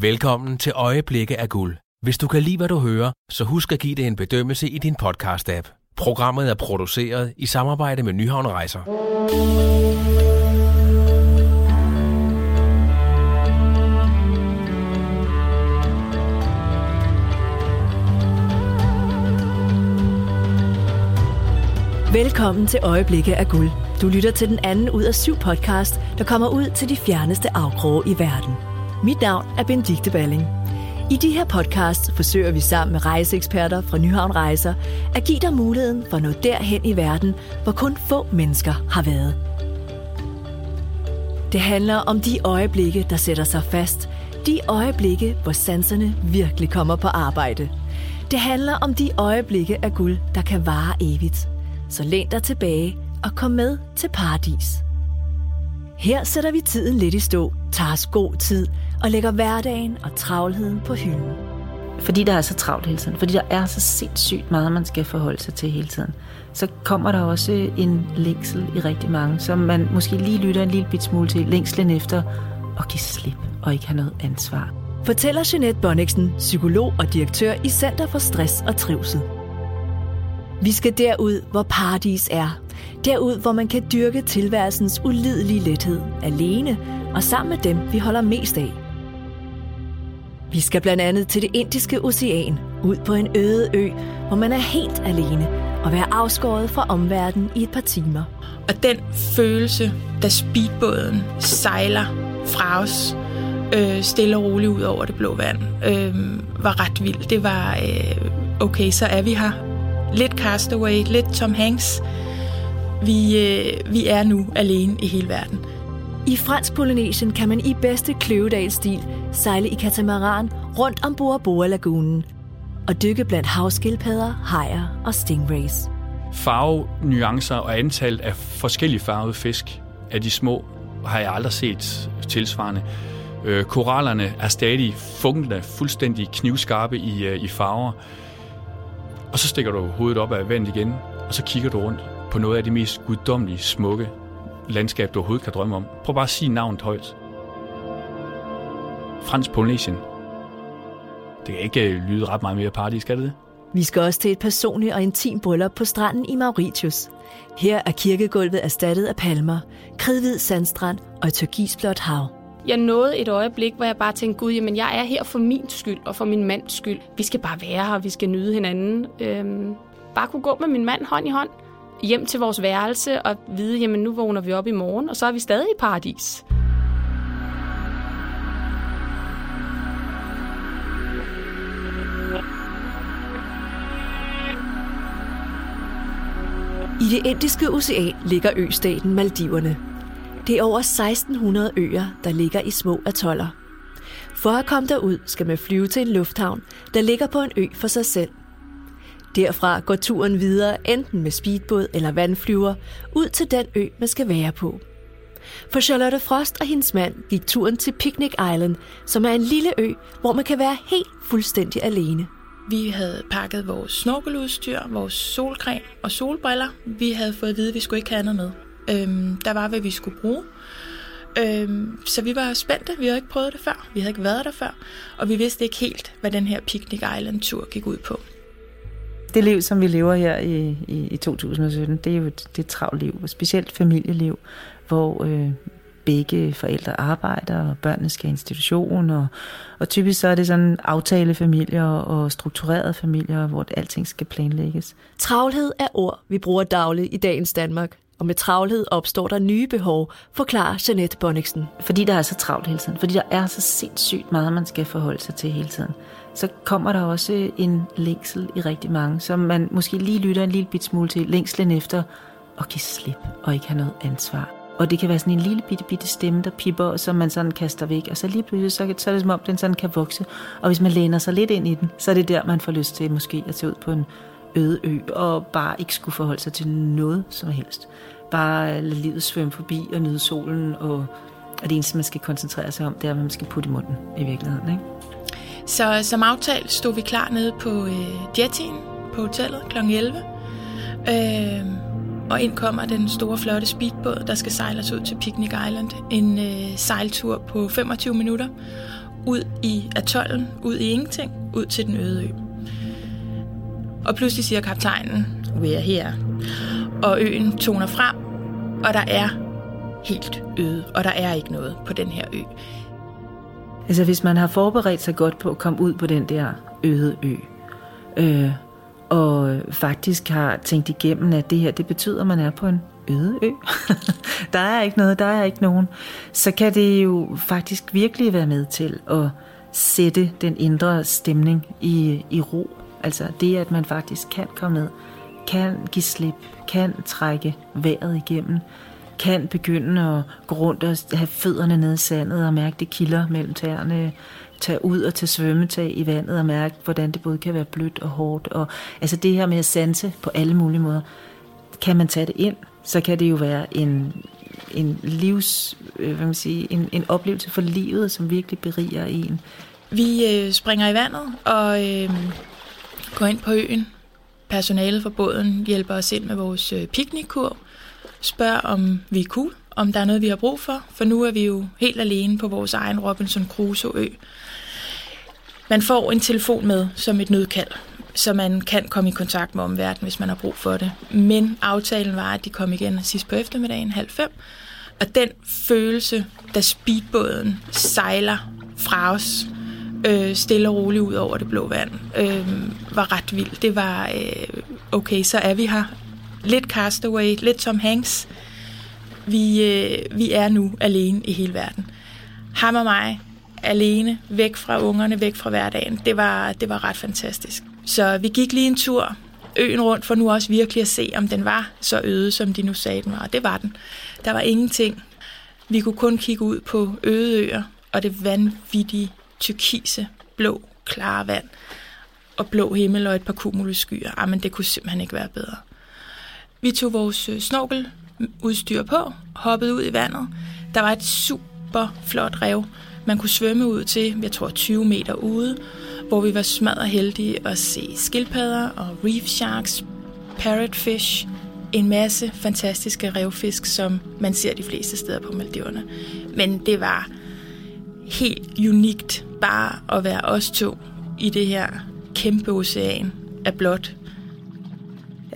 Velkommen til Øjeblikke af Guld. Hvis du kan lide, hvad du hører, så husk at give det en bedømmelse i din podcast-app. Programmet er produceret i samarbejde med Nyhavn Rejser. Velkommen til Øjeblikke af Guld. Du lytter til den anden ud af syv podcast, der kommer ud til de fjerneste afkroge i verden. Mit navn er Benedikte Balling. I de her podcasts forsøger vi sammen med rejseeksperter fra Nyhavn Rejser at give dig muligheden for at nå derhen i verden, hvor kun få mennesker har været. Det handler om de øjeblikke, der sætter sig fast. De øjeblikke, hvor sanserne virkelig kommer på arbejde. Det handler om de øjeblikke af guld, der kan vare evigt. Så læn dig tilbage og kom med til paradis. Her sætter vi tiden lidt i stå, tager os god tid og lægger hverdagen og travlheden på hylden. Fordi der er så travlt hele tiden, fordi der er så sindssygt meget, man skal forholde sig til hele tiden, så kommer der også en længsel i rigtig mange, som man måske lige lytter en lille bit smule til, længslen efter at give slip og ikke have noget ansvar. Fortæller Jeanette Bonniksen, psykolog og direktør i Center for Stress og Trivsel. Vi skal derud, hvor paradis er. Derud, hvor man kan dyrke tilværelsens ulidelige lethed alene og sammen med dem, vi holder mest af. Vi skal blandt andet til det indiske ocean, ud på en øde ø, hvor man er helt alene og være afskåret fra omverdenen i et par timer. Og den følelse, da speedbåden sejler fra os, øh, stille og roligt ud over det blå vand, øh, var ret vild. Det var, øh, okay, så er vi her. Lidt Castaway, lidt Tom Hanks. Vi, øh, vi er nu alene i hele verden. I fransk Polynesien kan man i bedste kløvedalsstil sejle i katamaran rundt om Bora-Bora-lagunen og dykke blandt havskildpadder, hajer og stingrays. Farvenuancer og antal af forskellige farvede fisk af de små har jeg aldrig set tilsvarende. Øh, korallerne er stadig funklende, fuldstændig knivskarpe i, øh, i farver. Og så stikker du hovedet op af vandet igen, og så kigger du rundt på noget af det mest guddommelige smukke landskab, du overhovedet kan drømme om. Prøv bare at sige navnet højt. Fransk Polynesien. Det kan ikke øh, lyde ret meget mere party, skal det det? Vi skal også til et personligt og intimt bryllup på stranden i Mauritius. Her er kirkegulvet erstattet af palmer, kridhvid sandstrand og et turkisblåt hav. Jeg nåede et øjeblik, hvor jeg bare tænkte, gud, jamen jeg er her for min skyld og for min mands skyld. Vi skal bare være her, vi skal nyde hinanden. Øhm, bare kunne gå med min mand hånd i hånd hjem til vores værelse og vide, jamen nu vågner vi op i morgen, og så er vi stadig i paradis. I det indiske ocean ligger østaten Maldiverne. Det er over 1600 øer, der ligger i små atoller. For at komme derud, skal man flyve til en lufthavn, der ligger på en ø for sig selv. Derfra går turen videre enten med speedbåd eller vandflyver ud til den ø, man skal være på. For Charlotte Frost og hendes mand gik turen til Picnic Island, som er en lille ø, hvor man kan være helt fuldstændig alene. Vi havde pakket vores snorkeludstyr, vores solcreme og solbriller. Vi havde fået at vide, at vi skulle ikke have andet med. Øhm, der var, hvad vi skulle bruge. Øhm, så vi var spændte. Vi havde ikke prøvet det før. Vi havde ikke været der før. Og vi vidste ikke helt, hvad den her Picnic Island-tur gik ud på. Det liv, som vi lever her i, i, i 2017, det er jo et, det er et travlt liv, specielt familieliv, hvor øh, begge forældre arbejder, og børnene skal i institution, og, og typisk så er det sådan aftalefamilier og strukturerede familier, hvor alting skal planlægges. Travlhed er ord, vi bruger dagligt i dagens Danmark. Og med travlhed opstår der nye behov, forklarer Jeanette Bonniksen. Fordi der er så travlt hele tiden, fordi der er så sindssygt meget, man skal forholde sig til hele tiden, så kommer der også en længsel i rigtig mange, som man måske lige lytter en lille bit smule til, længslen efter at give slip og ikke have noget ansvar. Og det kan være sådan en lille bitte, bitte stemme, der pipper, som man sådan kaster væk. Og så lige pludselig, så, så er det som om, den sådan kan vokse. Og hvis man læner sig lidt ind i den, så er det der, man får lyst til måske at tage ud på en øde ø, og bare ikke skulle forholde sig til noget som helst. Bare lade livet svømme forbi og nyde solen, og, og det eneste, man skal koncentrere sig om, det er, hvad man skal putte i munden i virkeligheden. Ikke? Så som aftalt stod vi klar nede på øh, jettien på hotellet kl. 11. Øh, og ind kommer den store, flotte speedbåd, der skal sejle os ud til Picnic Island. En øh, sejltur på 25 minutter ud i atollen, ud i ingenting, ud til den øde ø. Og pludselig siger kaptajnen, we are here. Og øen toner frem, og der er helt øde, og der er ikke noget på den her ø. Altså hvis man har forberedt sig godt på at komme ud på den der øde ø, øh, og faktisk har tænkt igennem, at det her, det betyder, at man er på en øde ø. der er ikke noget, der er ikke nogen. Så kan det jo faktisk virkelig være med til at sætte den indre stemning i, i ro. Altså det, at man faktisk kan komme ned, kan give slip, kan trække vejret igennem, kan begynde at gå rundt og have fødderne nede i sandet og mærke det kilder mellem tæerne, tage ud og tage svømmetag i vandet og mærke, hvordan det både kan være blødt og hårdt. Og, altså det her med at sanse på alle mulige måder. Kan man tage det ind, så kan det jo være en, en livs, øh, hvad man sige, en, en oplevelse for livet, som virkelig beriger en. Vi øh, springer i vandet og øh, går ind på øen. Personalet fra båden hjælper os ind med vores øh, piknikkurv spørger om vi er cool, om der er noget, vi har brug for, for nu er vi jo helt alene på vores egen Robinson Crusoe-ø. Man får en telefon med som et nødkald, så man kan komme i kontakt med omverdenen, hvis man har brug for det. Men aftalen var, at de kom igen sidst på eftermiddagen, halv fem. Og den følelse, da speedbåden sejler fra os, øh, stille og roligt ud over det blå vand, øh, var ret vild. Det var, øh, okay, så er vi her. Lidt Castaway, lidt Tom Hanks. Vi, øh, vi er nu alene i hele verden. Ham og mig, alene, væk fra ungerne, væk fra hverdagen. Det var, det var ret fantastisk. Så vi gik lige en tur øen rundt for nu også virkelig at se, om den var så øde, som de nu sagde, den var. Og det var den. Der var ingenting. Vi kunne kun kigge ud på øde øer og det vanvittige, turkise, blå, klare vand og blå himmel og et par cumulusskyer. Ah, men det kunne simpelthen ikke være bedre. Vi tog vores øh, snorkeludstyr på, hoppede ud i vandet. Der var et super flot rev, man kunne svømme ud til, jeg tror 20 meter ude, hvor vi var smadret heldige at se skildpadder og reef sharks, parrotfish, en masse fantastiske revfisk, som man ser de fleste steder på Maldiverne. Men det var helt unikt bare at være os to i det her kæmpe ocean af blåt.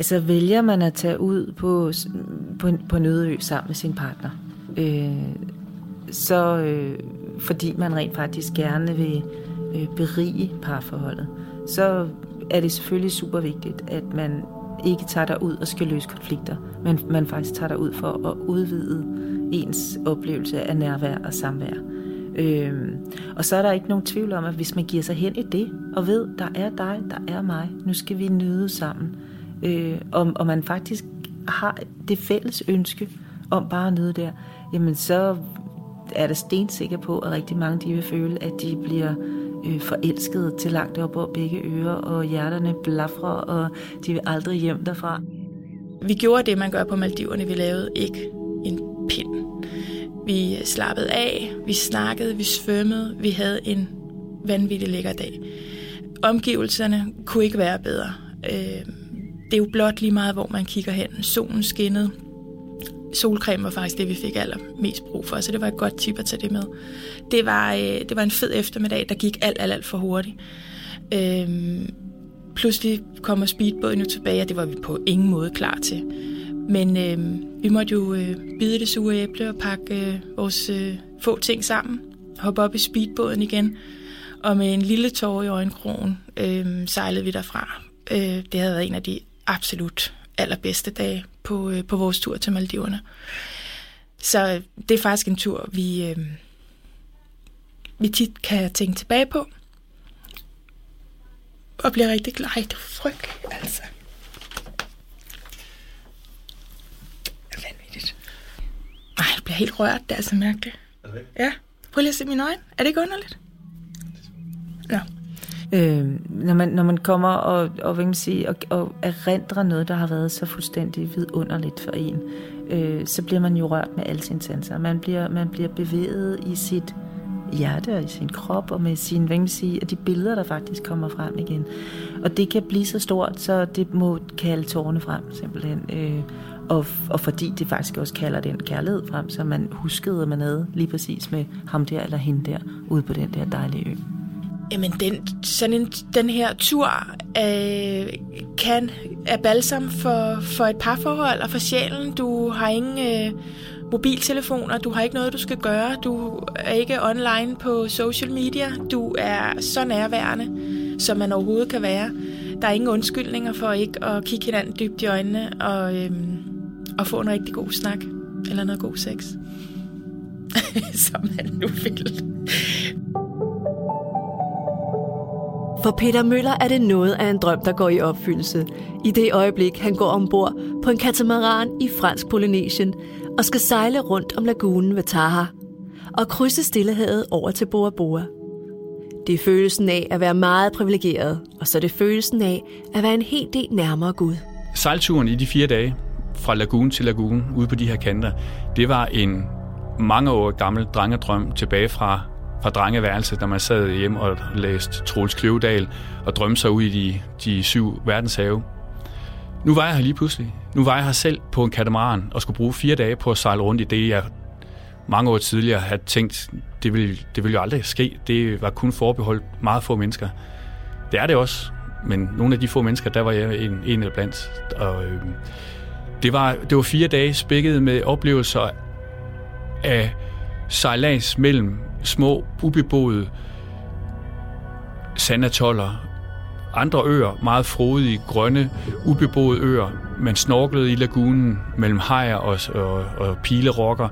Altså vælger man at tage ud på, på, på Nødø sammen med sin partner, øh, så øh, fordi man rent faktisk gerne vil øh, berige parforholdet, så er det selvfølgelig super vigtigt, at man ikke tager dig ud og skal løse konflikter, men man faktisk tager dig ud for at udvide ens oplevelse af nærvær og samvær. Øhm, og så er der ikke nogen tvivl om, at hvis man giver sig hen i det, og ved, der er dig, der er mig, nu skal vi nyde sammen, øh, og, og man faktisk har det fælles ønske om bare at nyde der, jamen så er der stensikker på, at rigtig mange de vil føle, at de bliver øh, forelskede til langt op over begge ører, og hjerterne blafrer, og de vil aldrig hjem derfra. Vi gjorde det, man gør på Maldiverne. Vi lavede ikke en pind. Vi slappede af, vi snakkede, vi svømmede, vi havde en vanvittig lækker dag. Omgivelserne kunne ikke være bedre. Øh, det er jo blot lige meget, hvor man kigger hen. Solen skinnede, solcreme var faktisk det, vi fik allermest brug for, så det var et godt tip at tage det med. Det var, øh, det var en fed eftermiddag, der gik alt, alt, alt for hurtigt. Øhm, pludselig kommer speedbåden jo tilbage, og det var vi på ingen måde klar til. Men øh, vi måtte jo øh, bide det sure æble og pakke øh, vores øh, få ting sammen, hoppe op i speedbåden igen, og med en lille tår i øjenkrogen øh, sejlede vi derfra. Øh, det havde været en af de absolut allerbedste dage på, øh, på vores tur til Maldiverne. Så det er faktisk en tur, vi, øh, vi tit kan tænke tilbage på. Og bliver rigtig glad. Ej, det er frygt, altså. Vanvittigt. Ej, jeg bliver helt rørt, det er altså mærkeligt. Ja, prøv lige at se mine øjne. Er det ikke underligt? Øh, når, man, når man kommer og, og, hvad kan man sige, og, og erindrer noget, der har været så fuldstændig vidunderligt for en, øh, så bliver man jo rørt med alle sine sanser. Man bliver, man bliver bevæget i sit hjerte og i sin krop og med sin, hvad kan man sige, og de billeder, der faktisk kommer frem igen. Og det kan blive så stort, så det må kalde tårne frem simpelthen. Øh, og, og fordi det faktisk også kalder den kærlighed frem, så man huskede, at man havde lige præcis med ham der eller hende der, ude på den der dejlige ø. Jamen, den, sådan en, den her tur øh, kan er balsam for, for et parforhold og for sjælen. Du har ingen øh, mobiltelefoner, du har ikke noget, du skal gøre, du er ikke online på social media, du er så nærværende, som man overhovedet kan være. Der er ingen undskyldninger for ikke at kigge hinanden dybt i øjnene og, øh, og få en rigtig god snak eller noget god sex. som man nu vil. For Peter Møller er det noget af en drøm, der går i opfyldelse. I det øjeblik, han går ombord på en katamaran i fransk Polynesien og skal sejle rundt om lagunen ved Taha og krydse Stillehavet over til Bora Bora. Det er følelsen af at være meget privilegeret, og så er det følelsen af at være en hel del nærmere Gud. Sejlturen i de fire dage, fra lagun til lagun, ude på de her kanter, det var en mange år gammel drengedrøm tilbage fra fra drengeværelset, når man sad hjemme og læste Troels Kløvedal og drømte sig ud i de, de syv verdenshave. Nu var jeg her lige pludselig. Nu var jeg her selv på en katamaran og skulle bruge fire dage på at sejle rundt i det, jeg mange år tidligere havde tænkt, det ville, det ville jo aldrig ske. Det var kun forbeholdt meget få mennesker. Det er det også, men nogle af de få mennesker, der var jeg en, en eller blandt. Og, øh, det, var, det var fire dage spækket med oplevelser af sejlads mellem små, ubeboede sandatoller, andre øer, meget frodige, grønne, ubeboede øer. Man snorklede i lagunen mellem hajer og, og, og pilerokker,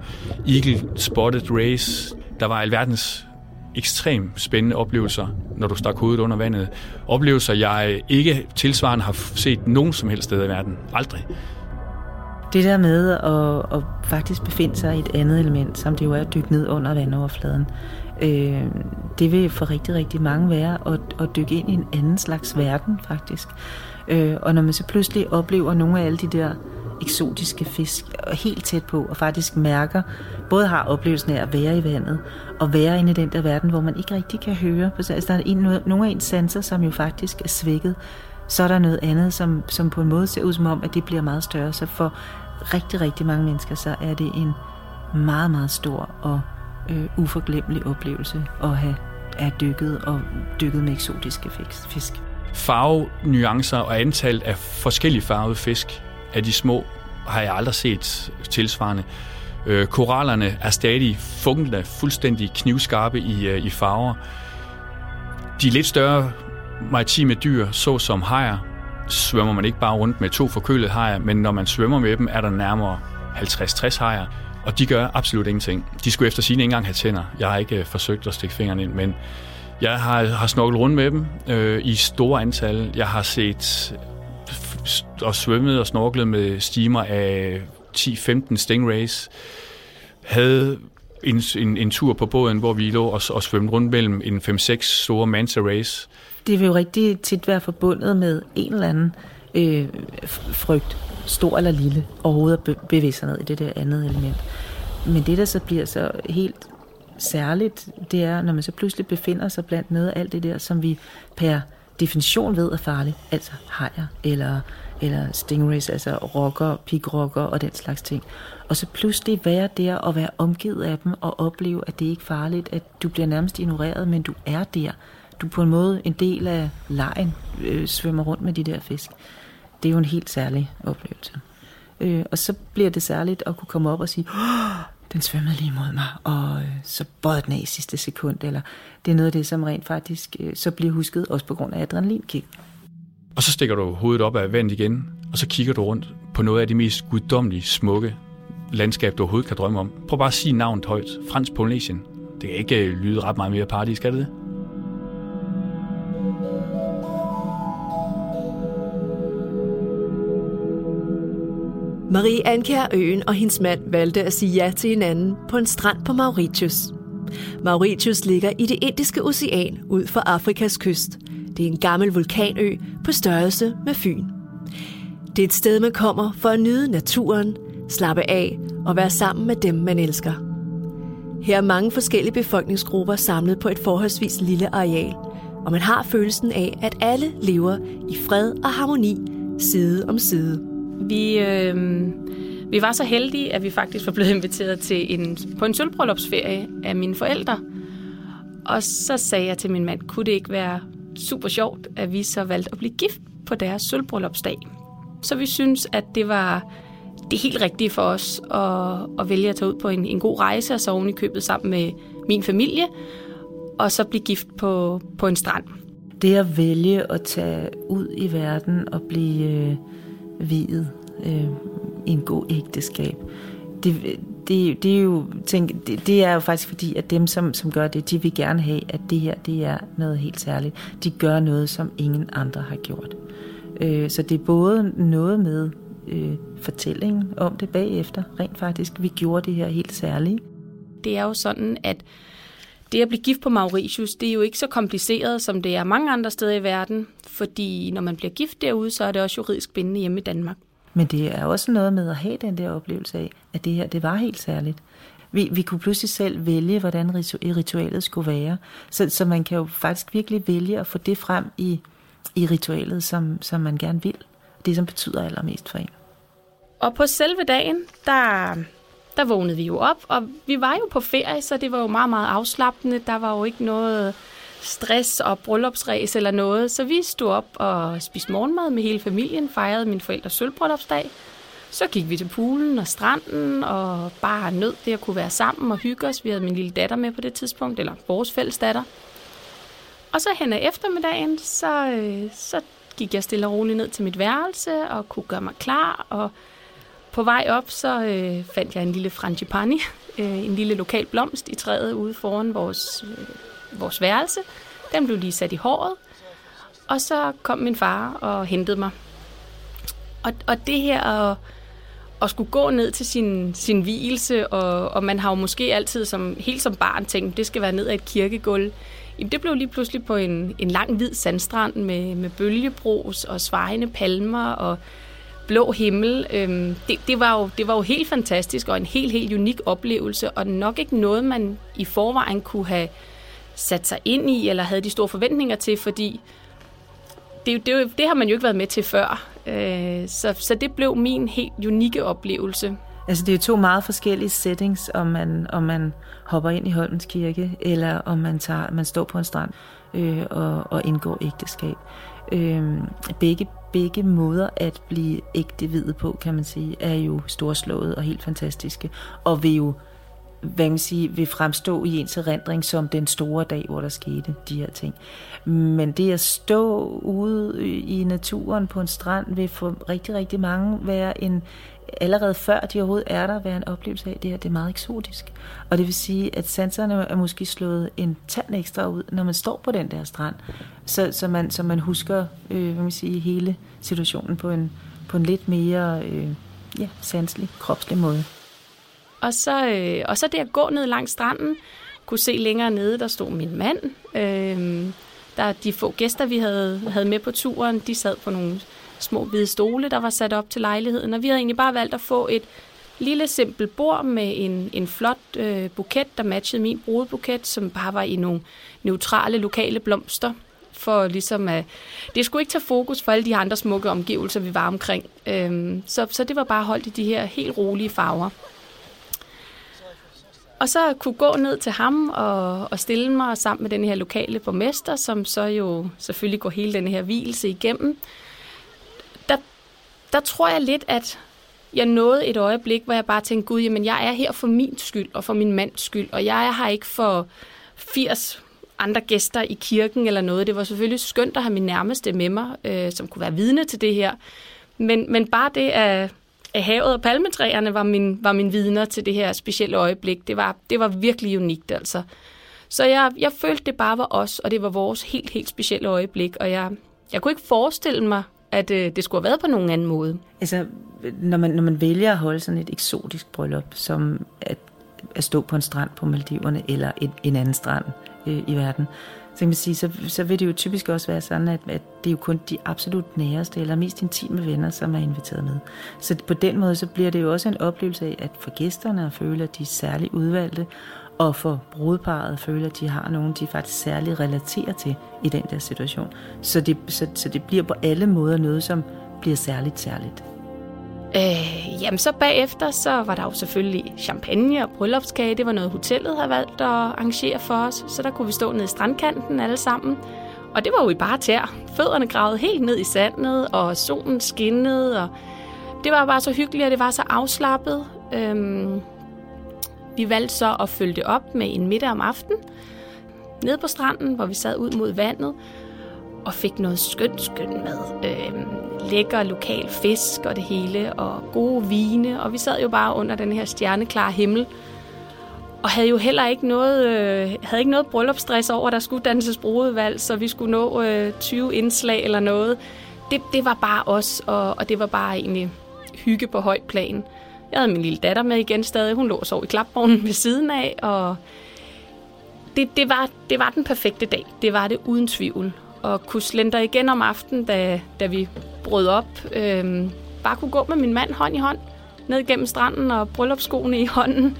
eagle spotted race. Der var alverdens ekstrem spændende oplevelser, når du stak hovedet under vandet. Oplevelser, jeg ikke tilsvarende har set nogen som helst sted i verden. Aldrig. Det der med at, at faktisk befinde sig i et andet element, som det jo er at dykke ned under vandoverfladen, øh, det vil for rigtig, rigtig mange være at, at dykke ind i en anden slags verden faktisk. Øh, og når man så pludselig oplever nogle af alle de der eksotiske fisk helt tæt på, og faktisk mærker, både har oplevelsen af at være i vandet, og være inde i den der verden, hvor man ikke rigtig kan høre. Altså, der er en, nogle af ens sanser, som jo faktisk er svækket, så er der noget andet, som, som på en måde ser ud som om, at det bliver meget større. Så for rigtig, rigtig mange mennesker, så er det en meget, meget stor og øh, uforglemmelig oplevelse at have er dykket og dykket med eksotiske fisk. Farve, nuancer og antal af forskellige farvede fisk af de små har jeg aldrig set tilsvarende. Øh, korallerne er stadig funklende, fuldstændig knivskarpe i, øh, i farver. De lidt større maritime dyr, såsom hajer, svømmer man ikke bare rundt med to forkølede hajer, men når man svømmer med dem, er der nærmere 50-60 hajer, og de gør absolut ingenting. De skulle efter sine ikke engang have tænder. Jeg har ikke øh, forsøgt at stikke fingrene ind, men jeg har, har snorklet rundt med dem øh, i store antal. Jeg har set og svømmet og snorklet med stimer af 10-15 stingrays. Havde en, en, en tur på båden, hvor vi lå og, og svømte rundt mellem en 5-6 store manta rays det vil jo rigtig tit være forbundet med en eller anden øh, frygt, stor eller lille, overhovedet at bevæge sig ned i det der andet element. Men det, der så bliver så helt særligt, det er, når man så pludselig befinder sig blandt noget af alt det der, som vi per definition ved er farligt, altså hajer eller, eller stingrays, altså rocker, pigrocker og den slags ting. Og så pludselig være der og være omgivet af dem og opleve, at det ikke er farligt, at du bliver nærmest ignoreret, men du er der du på en måde en del af lejen øh, svømmer rundt med de der fisk. Det er jo en helt særlig oplevelse. Øh, og så bliver det særligt at kunne komme op og sige, oh, den svømmede lige mod mig, og øh, så bøjede den af i sidste sekund. Eller det er noget af det, som rent faktisk øh, så bliver husket, også på grund af adrenalinkick. Og så stikker du hovedet op af vandet igen, og så kigger du rundt på noget af det mest guddommelige, smukke landskab, du overhovedet kan drømme om. Prøv bare at sige navnet højt. Fransk Polynesien. Det kan ikke øh, lyde ret meget mere party, skal det det? Marie Ankær Øen og hendes mand valgte at sige ja til hinanden på en strand på Mauritius. Mauritius ligger i det indiske ocean ud for Afrikas kyst. Det er en gammel vulkanø på størrelse med Fyn. Det er et sted, man kommer for at nyde naturen, slappe af og være sammen med dem, man elsker. Her er mange forskellige befolkningsgrupper samlet på et forholdsvis lille areal, og man har følelsen af, at alle lever i fred og harmoni side om side. Vi øh, Vi var så heldige, at vi faktisk var blevet inviteret til en, på en sølvbryllupsferie af mine forældre. Og så sagde jeg til min mand, kunne det ikke være super sjovt, at vi så valgte at blive gift på deres sølvbryllupsdag. Så vi synes, at det var det helt rigtige for os at, at vælge at tage ud på en, en god rejse, og så oven i købet sammen med min familie, og så blive gift på, på en strand. Det at vælge at tage ud i verden og blive øh, videt øh, en god ægteskab, det, det, det, er jo, tænk, det, det er jo faktisk fordi, at dem, som, som gør det, de vil gerne have, at det her det er noget helt særligt. De gør noget, som ingen andre har gjort. Øh, så det er både noget med øh, fortællingen om det bagefter, rent faktisk, vi gjorde det her helt særligt. Det er jo sådan, at det at blive gift på Mauritius, det er jo ikke så kompliceret, som det er mange andre steder i verden, fordi når man bliver gift derude, så er det også juridisk bindende hjemme i Danmark. Men det er også noget med at have den der oplevelse af, at det her, det var helt særligt. Vi, vi kunne pludselig selv vælge, hvordan ritualet skulle være. Så, så man kan jo faktisk virkelig vælge at få det frem i, i ritualet, som, som man gerne vil. Det, som betyder allermest for en. Og på selve dagen, der, der vågnede vi jo op, og vi var jo på ferie, så det var jo meget, meget afslappende. Der var jo ikke noget stress og bryllupsræs eller noget. Så vi stod op og spiste morgenmad med hele familien, fejrede min forældres sølvbryllupsdag. Så gik vi til poolen og stranden og bare nød det at kunne være sammen og hygge os. Vi havde min lille datter med på det tidspunkt, eller vores fælles datter. Og så hen ad eftermiddagen, så, øh, så gik jeg stille og roligt ned til mit værelse og kunne gøre mig klar. Og på vej op, så øh, fandt jeg en lille frangipani, øh, en lille lokal blomst i træet ude foran vores øh, vores værelse. Den blev lige sat i håret. Og så kom min far og hentede mig. Og, og det her at, at skulle gå ned til sin, sin hvilelse, og, og man har jo måske altid som, helt som barn tænkt, det skal være ned ad et kirkegulv. Jamen, det blev lige pludselig på en, en lang hvid sandstrand med, med bølgebros og svejende palmer og blå himmel. Øhm, det, det, var jo, det var jo helt fantastisk og en helt, helt unik oplevelse, og nok ikke noget, man i forvejen kunne have sat sig ind i, eller havde de store forventninger til, fordi det, det, det har man jo ikke været med til før. Øh, så, så det blev min helt unikke oplevelse. Altså det er jo to meget forskellige settings, om man, om man hopper ind i Holmens Kirke, eller om man, tager, man står på en strand øh, og, og indgår ægteskab. Øh, begge, begge måder at blive ægte på, kan man sige, er jo storslået og helt fantastiske, og vil jo hvad man siger, vil fremstå i ens erindring som den store dag, hvor der skete de her ting. Men det at stå ude i naturen på en strand vil for rigtig, rigtig mange være en, allerede før de overhovedet er der, være en oplevelse af, det her det er meget eksotisk. Og det vil sige, at sanserne er måske slået en tand ekstra ud, når man står på den der strand, så, så, man, så man husker øh, hvad man siger, hele situationen på en, på en lidt mere øh, ja, sanselig, kropslig måde. Og så, øh, og så det at gå ned langs stranden, kunne se længere nede, der stod min mand. Øh, der de få gæster, vi havde, havde med på turen, de sad på nogle små hvide stole, der var sat op til lejligheden. Og vi havde egentlig bare valgt at få et lille simpelt bord med en, en flot øh, buket, der matchede min brudebuket, som bare var i nogle neutrale lokale blomster for ligesom at... Det skulle ikke tage fokus for alle de andre smukke omgivelser, vi var omkring. Øhm, så, så det var bare holdt i de her helt rolige farver. Og så kunne gå ned til ham og, og stille mig sammen med den her lokale borgmester, som så jo selvfølgelig går hele den her hvilelse igennem. Der, der tror jeg lidt, at jeg nåede et øjeblik, hvor jeg bare tænkte, gud, jamen jeg er her for min skyld og for min mands skyld, og jeg er her ikke for 80 andre gæster i kirken eller noget. Det var selvfølgelig skønt at have min nærmeste med mig, øh, som kunne være vidne til det her. Men, men bare det at af havet og palmetræerne var min, var min vidner til det her specielle øjeblik. Det var, det var virkelig unikt, altså. Så jeg, jeg følte, det bare var os, og det var vores helt, helt specielle øjeblik, og jeg, jeg kunne ikke forestille mig, at øh, det skulle have været på nogen anden måde. Altså, når man, når man vælger at holde sådan et eksotisk bryllup, som at, at stå på en strand på Maldiverne, eller en, en anden strand øh, i verden, så, kan man sige, så, så vil det jo typisk også være sådan, at, at det er jo kun de absolut næreste eller mest intime venner, som er inviteret med. Så på den måde, så bliver det jo også en oplevelse af, at for gæsterne at føle, at de er særligt udvalgte, og for brudeparet at føle, at de har nogen, de faktisk særligt relaterer til i den der situation. Så det, så, så det bliver på alle måder noget, som bliver særligt særligt. Øh, jamen så bagefter, så var der jo selvfølgelig champagne og bryllupskage. Det var noget, hotellet havde valgt at arrangere for os. Så der kunne vi stå nede i strandkanten alle sammen. Og det var jo i bare tær. Fødderne gravede helt ned i sandet, og solen skinnede. Og det var bare så hyggeligt, og det var så afslappet. Øhm, vi valgte så at følge det op med en middag om aftenen. Nede på stranden, hvor vi sad ud mod vandet og fik noget skønt, skønt mad. Øh, lækker lokal fisk og det hele, og gode vine. Og vi sad jo bare under den her stjerneklare himmel, og havde jo heller ikke noget, øh, havde ikke noget bryllupsstress over, at der skulle danses brudevalg, så vi skulle nå øh, 20 indslag eller noget. Det, det var bare os, og, og det var bare egentlig hygge på højt plan. Jeg havde min lille datter med igen stadig. Hun lå og sov i klapvognen ved siden af, og det, det, var, det var den perfekte dag. Det var det uden tvivl. Og kunne slendre igen om aftenen, da, da vi brød op. Øhm, bare kunne gå med min mand hånd i hånd ned gennem stranden og bryllupsskoene i hånden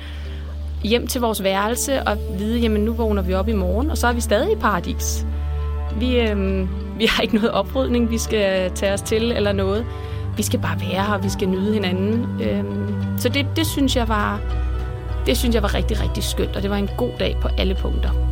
hjem til vores værelse og vide, jamen nu vågner vi op i morgen, og så er vi stadig i paradis. Vi, øhm, vi har ikke noget oprydning, vi skal tage os til eller noget. Vi skal bare være her, vi skal nyde hinanden. Øhm, så det, det, synes jeg var, det synes jeg var rigtig, rigtig skønt, og det var en god dag på alle punkter.